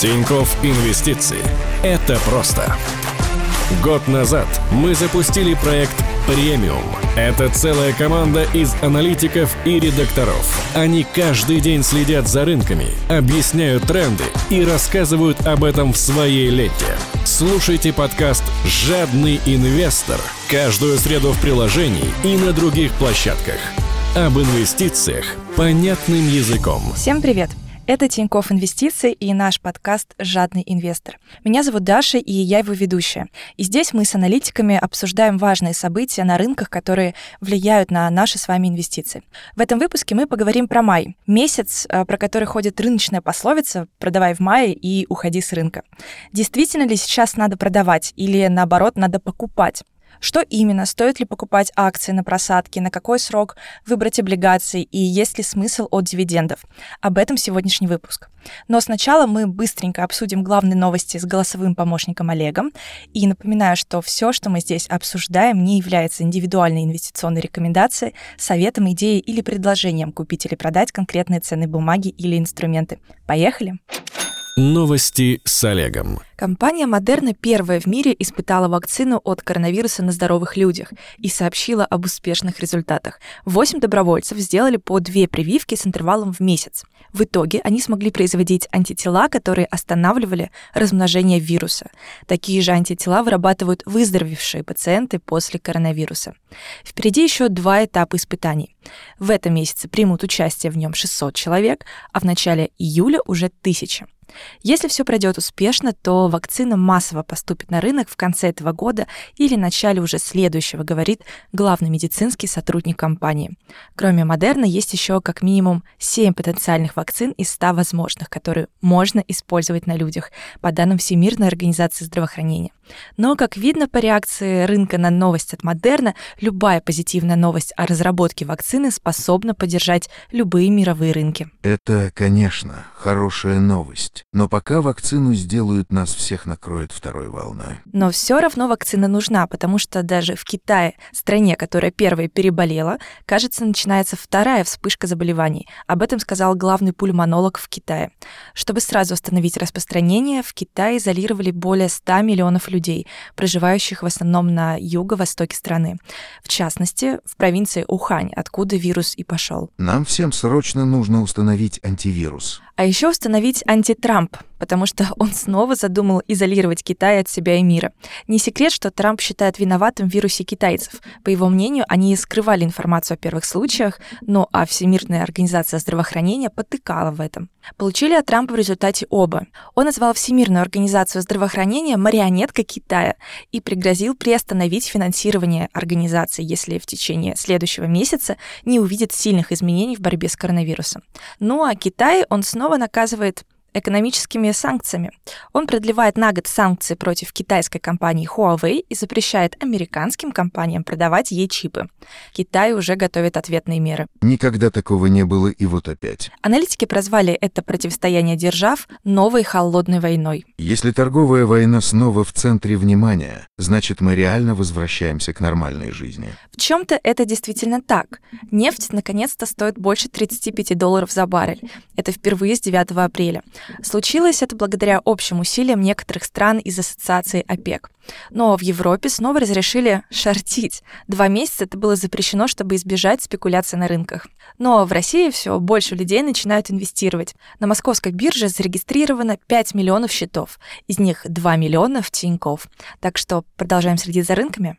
Тиньков Инвестиции. Это просто. Год назад мы запустили проект «Премиум». Это целая команда из аналитиков и редакторов. Они каждый день следят за рынками, объясняют тренды и рассказывают об этом в своей ленте. Слушайте подкаст «Жадный инвестор» каждую среду в приложении и на других площадках. Об инвестициях понятным языком. Всем привет! Это Тиньков Инвестиции и наш подкаст «Жадный инвестор». Меня зовут Даша, и я его ведущая. И здесь мы с аналитиками обсуждаем важные события на рынках, которые влияют на наши с вами инвестиции. В этом выпуске мы поговорим про май. Месяц, э, про который ходит рыночная пословица «продавай в мае и уходи с рынка». Действительно ли сейчас надо продавать или, наоборот, надо покупать? Что именно? Стоит ли покупать акции на просадке? На какой срок выбрать облигации? И есть ли смысл от дивидендов? Об этом сегодняшний выпуск. Но сначала мы быстренько обсудим главные новости с голосовым помощником Олегом. И напоминаю, что все, что мы здесь обсуждаем, не является индивидуальной инвестиционной рекомендацией, советом, идеей или предложением купить или продать конкретные ценные бумаги или инструменты. Поехали! Новости с Олегом. Компания Модерна первая в мире испытала вакцину от коронавируса на здоровых людях и сообщила об успешных результатах. Восемь добровольцев сделали по две прививки с интервалом в месяц. В итоге они смогли производить антитела, которые останавливали размножение вируса. Такие же антитела вырабатывают выздоровевшие пациенты после коронавируса. Впереди еще два этапа испытаний. В этом месяце примут участие в нем 600 человек, а в начале июля уже 1000. Если все пройдет успешно, то вакцина массово поступит на рынок в конце этого года или начале уже следующего, говорит главный медицинский сотрудник компании. Кроме Модерна, есть еще как минимум 7 потенциальных вакцин из 100 возможных, которые можно использовать на людях, по данным Всемирной организации здравоохранения. Но, как видно по реакции рынка на новость от Модерна, любая позитивная новость о разработке вакцины способна поддержать любые мировые рынки. Это, конечно, хорошая новость. Но пока вакцину сделают, нас всех накроет второй волной. Но все равно вакцина нужна, потому что даже в Китае, стране, которая первой переболела, кажется, начинается вторая вспышка заболеваний. Об этом сказал главный пульмонолог в Китае. Чтобы сразу остановить распространение, в Китае изолировали более 100 миллионов людей, проживающих в основном на юго-востоке страны. В частности, в провинции Ухань, откуда вирус и пошел. Нам всем срочно нужно установить антивирус. А еще установить антитрамп, потому что он снова задумал изолировать Китай от себя и мира. Не секрет, что Трамп считает виноватым в вирусе китайцев. По его мнению, они скрывали информацию о первых случаях, но а Всемирная организация здравоохранения потыкала в этом. Получили от Трампа в результате оба. Он назвал Всемирную организацию здравоохранения марионеткой Китая и пригрозил приостановить финансирование организации, если в течение следующего месяца не увидит сильных изменений в борьбе с коронавирусом. Ну а Китай он снова снова наказывает экономическими санкциями. Он продлевает на год санкции против китайской компании Huawei и запрещает американским компаниям продавать ей чипы. Китай уже готовит ответные меры. Никогда такого не было и вот опять. Аналитики прозвали это противостояние держав новой холодной войной. Если торговая война снова в центре внимания, значит мы реально возвращаемся к нормальной жизни. В чем-то это действительно так. Нефть наконец-то стоит больше 35 долларов за баррель. Это впервые с 9 апреля. Случилось это благодаря общим усилиям некоторых стран из ассоциации ОПЕК. Но в Европе снова разрешили шортить. Два месяца это было запрещено, чтобы избежать спекуляции на рынках. Но в России все больше людей начинают инвестировать. На московской бирже зарегистрировано 5 миллионов счетов. Из них 2 миллиона в Тинькофф. Так что продолжаем следить за рынками.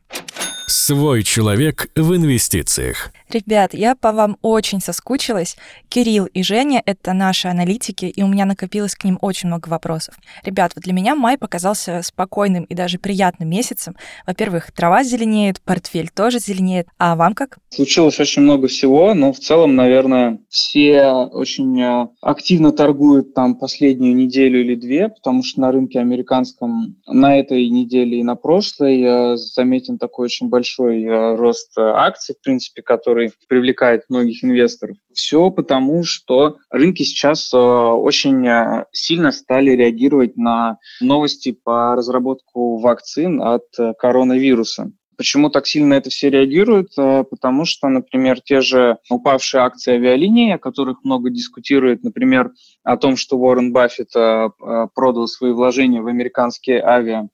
Свой человек в инвестициях. Ребят, я по вам очень соскучилась. Кирилл и Женя — это наши аналитики, и у меня накопилось к ним очень много вопросов. Ребят, вот для меня май показался спокойным и даже приятным месяцем. Во-первых, трава зеленеет, портфель тоже зеленеет. А вам как? Случилось очень много всего, но в целом, наверное, все очень э, активно торгуют там последнюю неделю или две, потому что на рынке американском на этой неделе и на прошлой э, заметен такой очень большой э, рост акций, в принципе, который привлекает многих инвесторов. Все потому, что рынки сейчас э, очень э, сильно стали реагировать на новости по разработку вакцин от э, коронавируса. Почему так сильно это все реагируют? Э, потому что, например, те же упавшие акции авиалинии, о которых много дискутирует, например, о том, что Уоррен Баффет э, продал свои вложения в американские авиа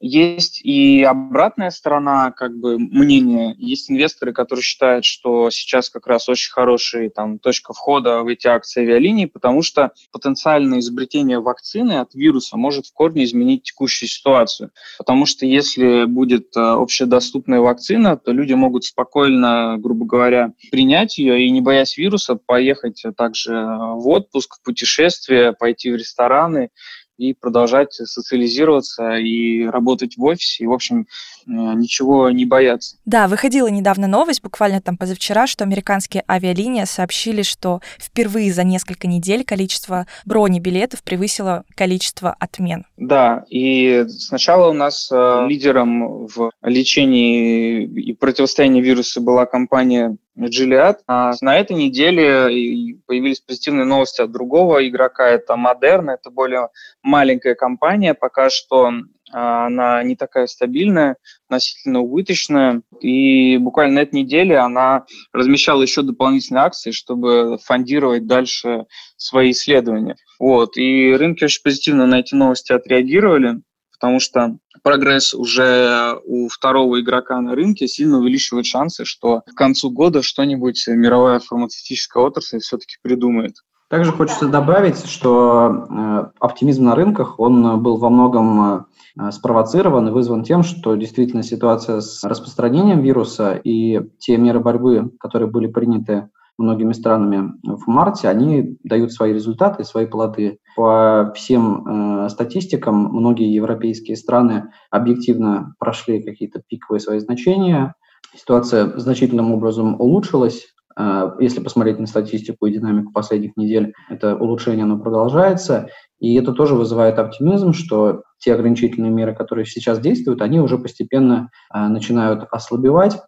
есть и обратная сторона как бы мнения. Есть инвесторы, которые считают, что сейчас как раз очень хорошая там, точка входа в эти акции авиалиний, потому что потенциальное изобретение вакцины от вируса может в корне изменить текущую ситуацию. Потому что если будет э, общедоступная вакцина, то люди могут спокойно, грубо говоря, принять ее и, не боясь вируса, поехать также в отпуск, в путешествие, пойти в рестораны и продолжать социализироваться и работать в офисе, и, в общем, э, ничего не бояться. Да, выходила недавно новость, буквально там позавчера, что американские авиалинии сообщили, что впервые за несколько недель количество бронебилетов превысило количество отмен. Да, и сначала у нас э, лидером в лечении и противостоянии вируса была компания Джиллиад. А на этой неделе появились позитивные новости от другого игрока, это Модерн, это более маленькая компания, пока что а, она не такая стабильная, относительно убыточная. И буквально на этой неделе она размещала еще дополнительные акции, чтобы фондировать дальше свои исследования. Вот. И рынки очень позитивно на эти новости отреагировали потому что прогресс уже у второго игрока на рынке сильно увеличивает шансы, что к концу года что-нибудь мировая фармацевтическая отрасль все-таки придумает. Также хочется добавить, что э, оптимизм на рынках, он был во многом э, спровоцирован и вызван тем, что действительно ситуация с распространением вируса и те меры борьбы, которые были приняты многими странами в марте, они дают свои результаты, свои плоды. По всем э, статистикам, многие европейские страны объективно прошли какие-то пиковые свои значения. Ситуация значительным образом улучшилась. Э, если посмотреть на статистику и динамику последних недель, это улучшение оно продолжается. И это тоже вызывает оптимизм, что те ограничительные меры, которые сейчас действуют, они уже постепенно э, начинают ослабевать.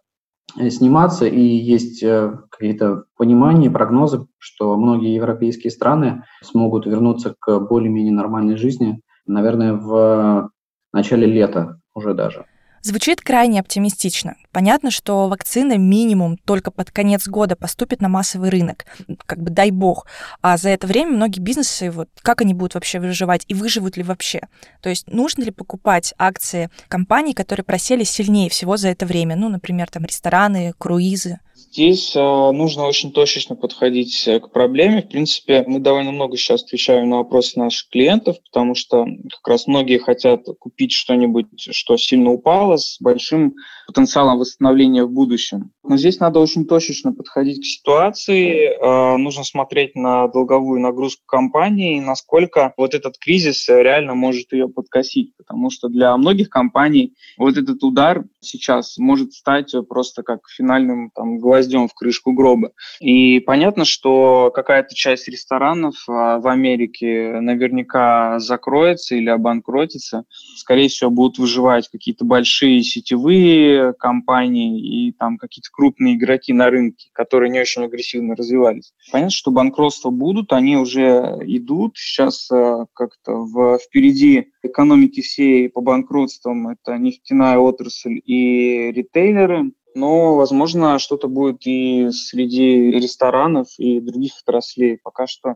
Э, сниматься, и есть э, какие-то понимания, прогнозы, что многие европейские страны смогут вернуться к более-менее нормальной жизни, наверное, в начале лета уже даже. Звучит крайне оптимистично. Понятно, что вакцина минимум только под конец года поступит на массовый рынок. Как бы дай бог. А за это время многие бизнесы, вот как они будут вообще выживать и выживут ли вообще? То есть нужно ли покупать акции компаний, которые просели сильнее всего за это время? Ну, например, там рестораны, круизы. Здесь э, нужно очень точечно подходить э, к проблеме. В принципе, мы довольно много сейчас отвечаем на вопросы наших клиентов, потому что как раз многие хотят купить что-нибудь, что сильно упало, с большим потенциалом восстановления в будущем. Но здесь надо очень точечно подходить к ситуации. Э, нужно смотреть на долговую нагрузку компании и насколько вот этот кризис реально может ее подкосить. Потому что для многих компаний вот этот удар сейчас может стать просто как финальным там, гвоздем в крышку гроба. И понятно, что какая-то часть ресторанов а, в Америке наверняка закроется или обанкротится. Скорее всего, будут выживать какие-то большие сетевые компании и там какие-то крупные игроки на рынке, которые не очень агрессивно развивались. Понятно, что банкротства будут, они уже идут. Сейчас а, как-то в, впереди экономики всей по банкротствам это нефтяная отрасль и ритейлеры. Но, возможно, что-то будет и среди ресторанов и других отраслей. Пока что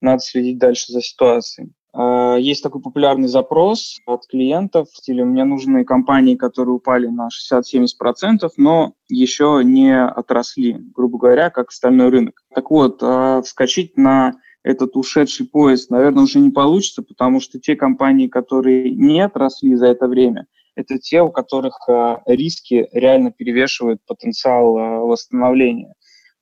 надо следить дальше за ситуацией. А, есть такой популярный запрос от клиентов в стиле «мне нужны компании, которые упали на 60-70%, но еще не отросли, грубо говоря, как остальной рынок». Так вот, а, вскочить на этот ушедший поезд, наверное, уже не получится, потому что те компании, которые не отросли за это время, это те, у которых э, риски реально перевешивают потенциал э, восстановления.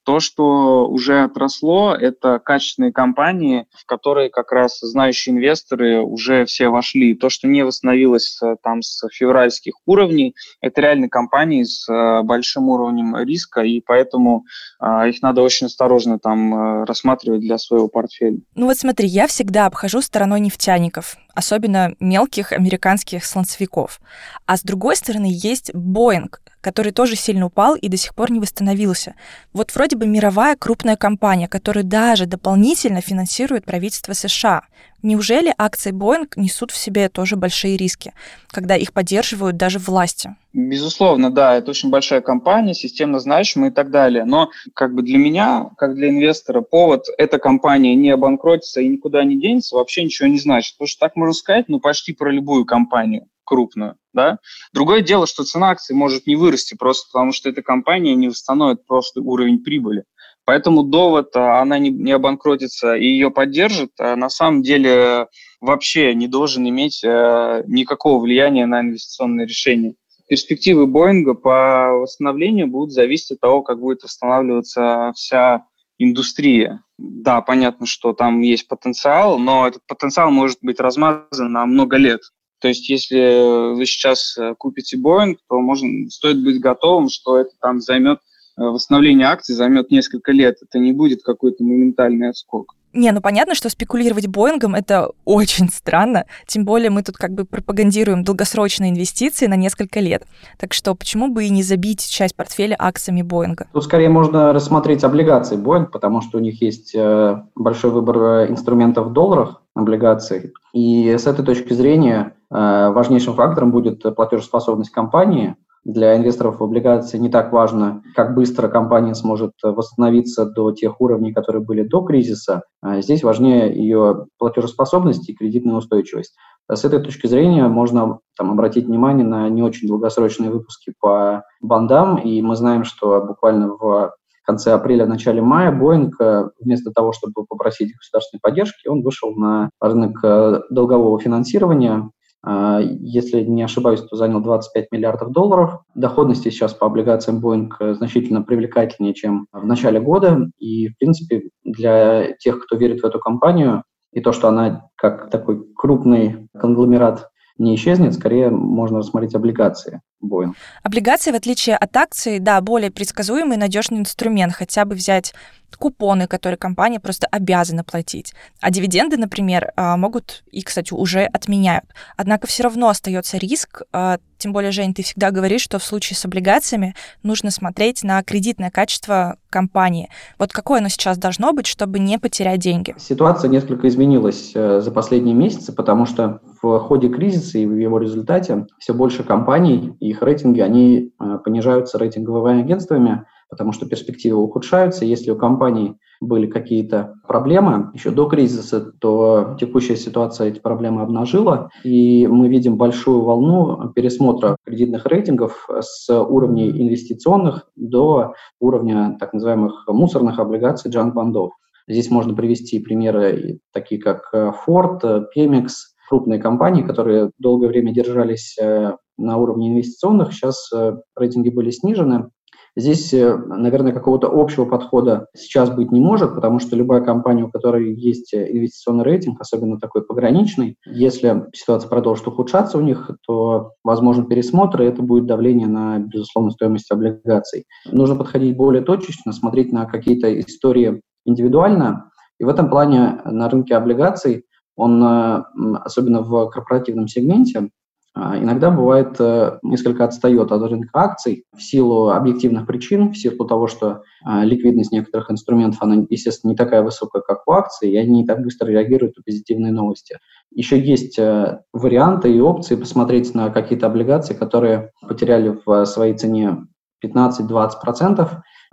То, что уже отросло, это качественные компании, в которые как раз знающие инвесторы уже все вошли. То, что не восстановилось э, там с февральских уровней, это реальные компании с большим уровнем риска, и поэтому э, их надо очень осторожно там рассматривать для своего портфеля. Ну вот смотри, я всегда обхожу стороной нефтяников, особенно мелких американских слонцевиков. А с другой стороны есть Боинг, который тоже сильно упал и до сих пор не восстановился. Вот вроде бы мировая крупная компания, которая даже дополнительно финансирует правительство США. Неужели акции Boeing несут в себе тоже большие риски, когда их поддерживают даже власти? Безусловно, да, это очень большая компания, системно значимая и так далее. Но как бы для меня, как для инвестора, повод эта компания не обанкротится и никуда не денется, вообще ничего не значит. Потому что так можно сказать, ну, почти про любую компанию крупную. Да? Другое дело, что цена акций может не вырасти, просто потому что эта компания не восстановит просто уровень прибыли. Поэтому довод, а, она не, не обанкротится и ее поддержит, а на самом деле вообще не должен иметь э, никакого влияния на инвестиционные решения. Перспективы Боинга по восстановлению будут зависеть от того, как будет восстанавливаться вся индустрия. Да, понятно, что там есть потенциал, но этот потенциал может быть размазан на много лет. То есть, если вы сейчас э, купите Boeing, то можно, стоит быть готовым, что это там займет Э, восстановление акций займет несколько лет. Это не будет какой-то моментальный отскок. Не, ну понятно, что спекулировать Боингом это очень странно. Тем более мы тут как бы пропагандируем долгосрочные инвестиции на несколько лет. Так что почему бы и не забить часть портфеля акциями Боинга? Тут скорее можно рассмотреть облигации Боинг, потому что у них есть э, большой выбор э, инструментов в долларах облигаций. И с этой точки зрения важнейшим фактором будет платежеспособность компании, для инвесторов облигации не так важно, как быстро компания сможет восстановиться до тех уровней, которые были до кризиса. А здесь важнее ее платежеспособность и кредитная устойчивость. С этой точки зрения можно там, обратить внимание на не очень долгосрочные выпуски по бандам, и мы знаем, что буквально в конце апреля, начале мая Boeing э, вместо того, чтобы попросить государственной поддержки, он вышел на рынок э, долгового финансирования, а, если не ошибаюсь, то занял 25 миллиардов долларов. Доходности сейчас по облигациям Boeing э, значительно привлекательнее, чем в начале года. И, в принципе, для тех, кто верит в эту компанию, и то, что она как такой крупный конгломерат не исчезнет, скорее можно рассмотреть облигации Boeing. Облигации, в отличие от акций, да, более предсказуемый и надежный инструмент. Хотя бы взять купоны, которые компания просто обязана платить. А дивиденды, например, а, могут и, кстати, уже отменяют. Однако все равно остается риск, а, тем более, Жень, ты всегда говоришь, что в случае с облигациями нужно смотреть на кредитное качество компании. Вот какое оно сейчас должно быть, чтобы не потерять деньги? Ситуация несколько изменилась э, за последние месяцы, потому что в ходе кризиса и в его результате все больше компаний и их рейтинги, они э, понижаются рейтинговыми агентствами, потому что перспективы ухудшаются. Если у компаний были какие-то проблемы еще до кризиса, то текущая ситуация эти проблемы обнажила, и мы видим большую волну пересмотра кредитных рейтингов с уровней инвестиционных до уровня так называемых мусорных облигаций джанк-бандов. Здесь можно привести примеры такие, как Ford, Pemex, крупные компании, которые долгое время держались э, на уровне инвестиционных, сейчас э, рейтинги были снижены, Здесь, э, наверное, какого-то общего подхода сейчас быть не может, потому что любая компания, у которой есть э, инвестиционный рейтинг, особенно такой пограничный, если ситуация продолжит ухудшаться у них, то возможен пересмотр, и это будет давление на, безусловно, стоимость облигаций. Нужно подходить более точечно, смотреть на какие-то истории индивидуально, и в этом плане на рынке облигаций он, особенно в корпоративном сегменте, иногда бывает э, несколько отстает от рынка акций в силу объективных причин, в силу того, что а, ликвидность некоторых инструментов, она, естественно, не такая высокая, как у акций, и они не так быстро реагируют на позитивные новости. Еще есть э, варианты и опции посмотреть на какие-то облигации, которые потеряли в своей цене 15-20%,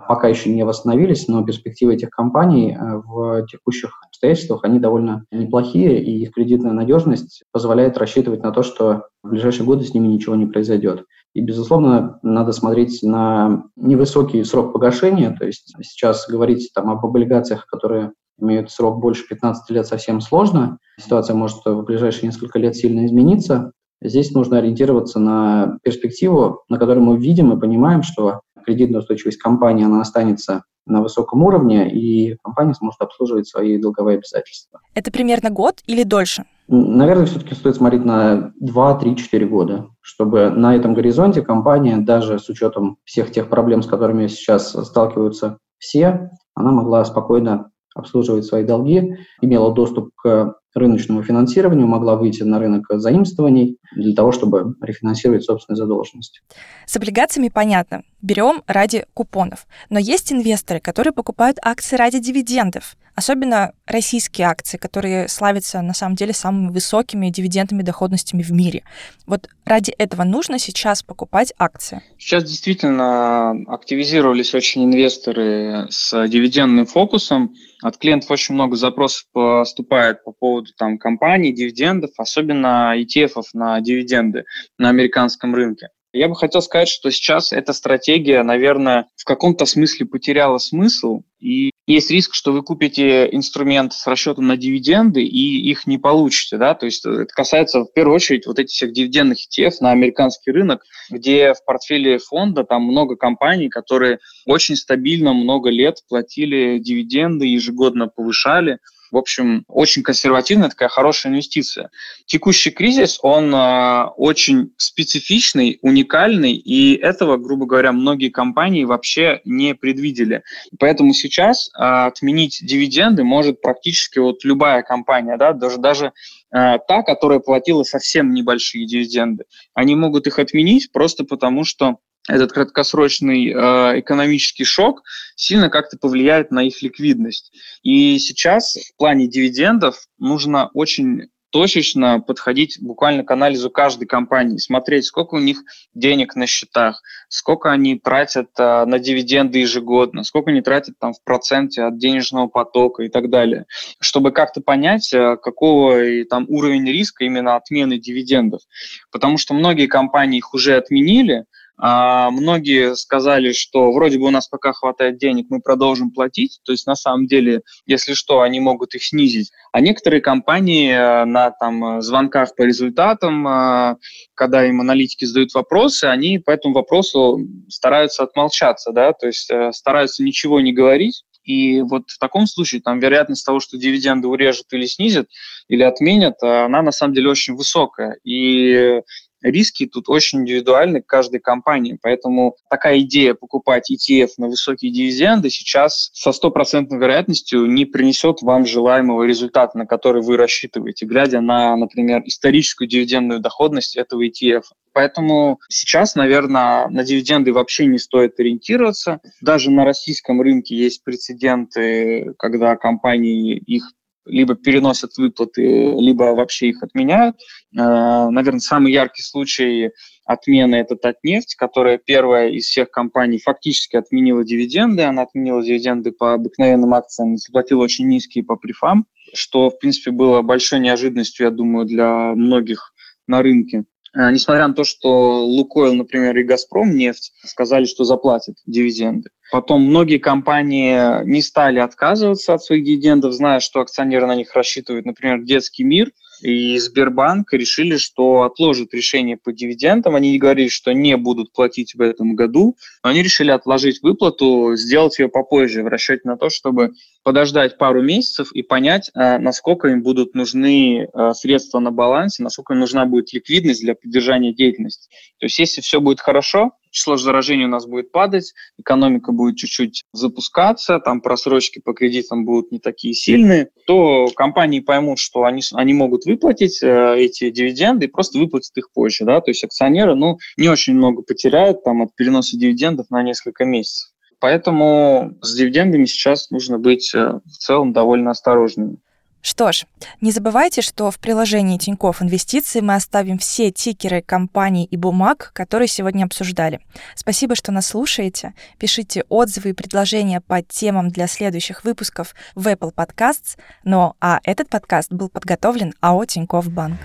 пока еще не восстановились, но перспективы этих компаний э, в текущих обстоятельствах, они довольно неплохие, и их кредитная надежность позволяет рассчитывать на то, что в ближайшие годы с ними ничего не произойдет. И, безусловно, надо смотреть на невысокий срок погашения, то есть сейчас говорить там об облигациях, которые имеют срок больше 15 лет, совсем сложно. Ситуация может в ближайшие несколько лет сильно измениться. Здесь нужно ориентироваться на перспективу, на которой мы видим и понимаем, что кредитная устойчивость компании, она останется на высоком уровне, и компания сможет обслуживать свои долговые обязательства. Это примерно год или дольше? Наверное, все-таки стоит смотреть на 2, 3, 4 года, чтобы на этом горизонте компания, даже с учетом всех тех проблем, с которыми сейчас сталкиваются все, она могла спокойно обслуживать свои долги, имела доступ к рыночному финансированию, могла выйти на рынок заимствований для того, чтобы рефинансировать собственную задолженность. С облигациями понятно. берем ради купонов. Но есть инвесторы, которые покупают акции ради дивидендов. Особенно российские акции, которые славятся на самом деле самыми высокими дивидендными доходностями в мире. Вот ради этого нужно сейчас покупать акции. Сейчас действительно активизировались очень инвесторы с дивидендным фокусом. От клиентов очень много запросов поступает по поводу там, компаний, дивидендов, особенно ETF на дивиденды на американском рынке. Я бы хотел сказать, что сейчас эта стратегия, наверное, в каком-то смысле потеряла смысл, и есть риск, что вы купите инструмент с расчетом на дивиденды и их не получите, да, то есть это касается в первую очередь вот этих всех дивидендных ETF на американский рынок, где в портфеле фонда там много компаний, которые очень стабильно много лет платили дивиденды, ежегодно повышали, в общем, очень консервативная, такая хорошая инвестиция. Текущий кризис, он э, очень специфичный, уникальный, и этого, грубо говоря, многие компании вообще не предвидели. Поэтому сейчас э, отменить дивиденды может практически вот любая компания, да, даже, даже э, та, которая платила совсем небольшие дивиденды. Они могут их отменить просто потому, что этот краткосрочный э, экономический шок сильно как-то повлияет на их ликвидность. И сейчас в плане дивидендов нужно очень точечно подходить буквально к анализу каждой компании, смотреть, сколько у них денег на счетах, сколько они тратят э, на дивиденды ежегодно, сколько они тратят там в проценте от денежного потока и так далее, чтобы как-то понять, э, какого и, там уровень риска именно отмены дивидендов. Потому что многие компании их уже отменили, а, многие сказали, что вроде бы у нас пока хватает денег, мы продолжим платить. То есть на самом деле, если что, они могут их снизить. А некоторые компании э, на там, звонках по результатам, э, когда им аналитики задают вопросы, они по этому вопросу стараются отмолчаться, да, то есть э, стараются ничего не говорить. И вот в таком случае там вероятность того, что дивиденды урежут или снизят, или отменят, она на самом деле очень высокая. И риски тут очень индивидуальны к каждой компании. Поэтому такая идея покупать ETF на высокие дивиденды сейчас со стопроцентной вероятностью не принесет вам желаемого результата, на который вы рассчитываете, глядя на, например, историческую дивидендную доходность этого ETF. Поэтому сейчас, наверное, на дивиденды вообще не стоит ориентироваться. Даже на российском рынке есть прецеденты, когда компании их либо переносят выплаты, либо вообще их отменяют. Э, Наверное, самый яркий случай отмены – это Татнефть, которая первая из всех компаний фактически отменила дивиденды. Она отменила дивиденды по обыкновенным акциям, заплатила очень низкие по префам, что, в принципе, было большой неожиданностью, я думаю, для многих на рынке. Э, несмотря на то, что Лукойл, например, и Газпром нефть сказали, что заплатят дивиденды. Потом многие компании не стали отказываться от своих дивидендов, зная, что акционеры на них рассчитывают. Например, Детский мир и Сбербанк решили, что отложат решение по дивидендам. Они говорили, что не будут платить в этом году, но они решили отложить выплату, сделать ее попозже в расчете на то, чтобы подождать пару месяцев и понять, э, насколько им будут нужны э, средства на балансе, насколько им нужна будет ликвидность для поддержания деятельности. То есть если все будет хорошо, число заражений у нас будет падать, экономика будет чуть-чуть запускаться, там просрочки по кредитам будут не такие сильные, то компании поймут, что они, они могут выплатить э, эти дивиденды и просто выплатят их позже. Да? То есть акционеры ну, не очень много потеряют там, от переноса дивидендов на несколько месяцев. Поэтому с дивидендами сейчас нужно быть э, в целом довольно осторожными. Что ж, не забывайте, что в приложении Тинькофф Инвестиции мы оставим все тикеры компаний и бумаг, которые сегодня обсуждали. Спасибо, что нас слушаете. Пишите отзывы и предложения по темам для следующих выпусков в Apple Podcasts. Ну а этот подкаст был подготовлен АО Тинькофф Банк.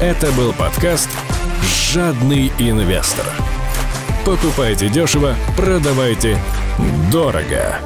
Это был подкаст «Жадный инвестор». Покупайте дешево, продавайте дорого.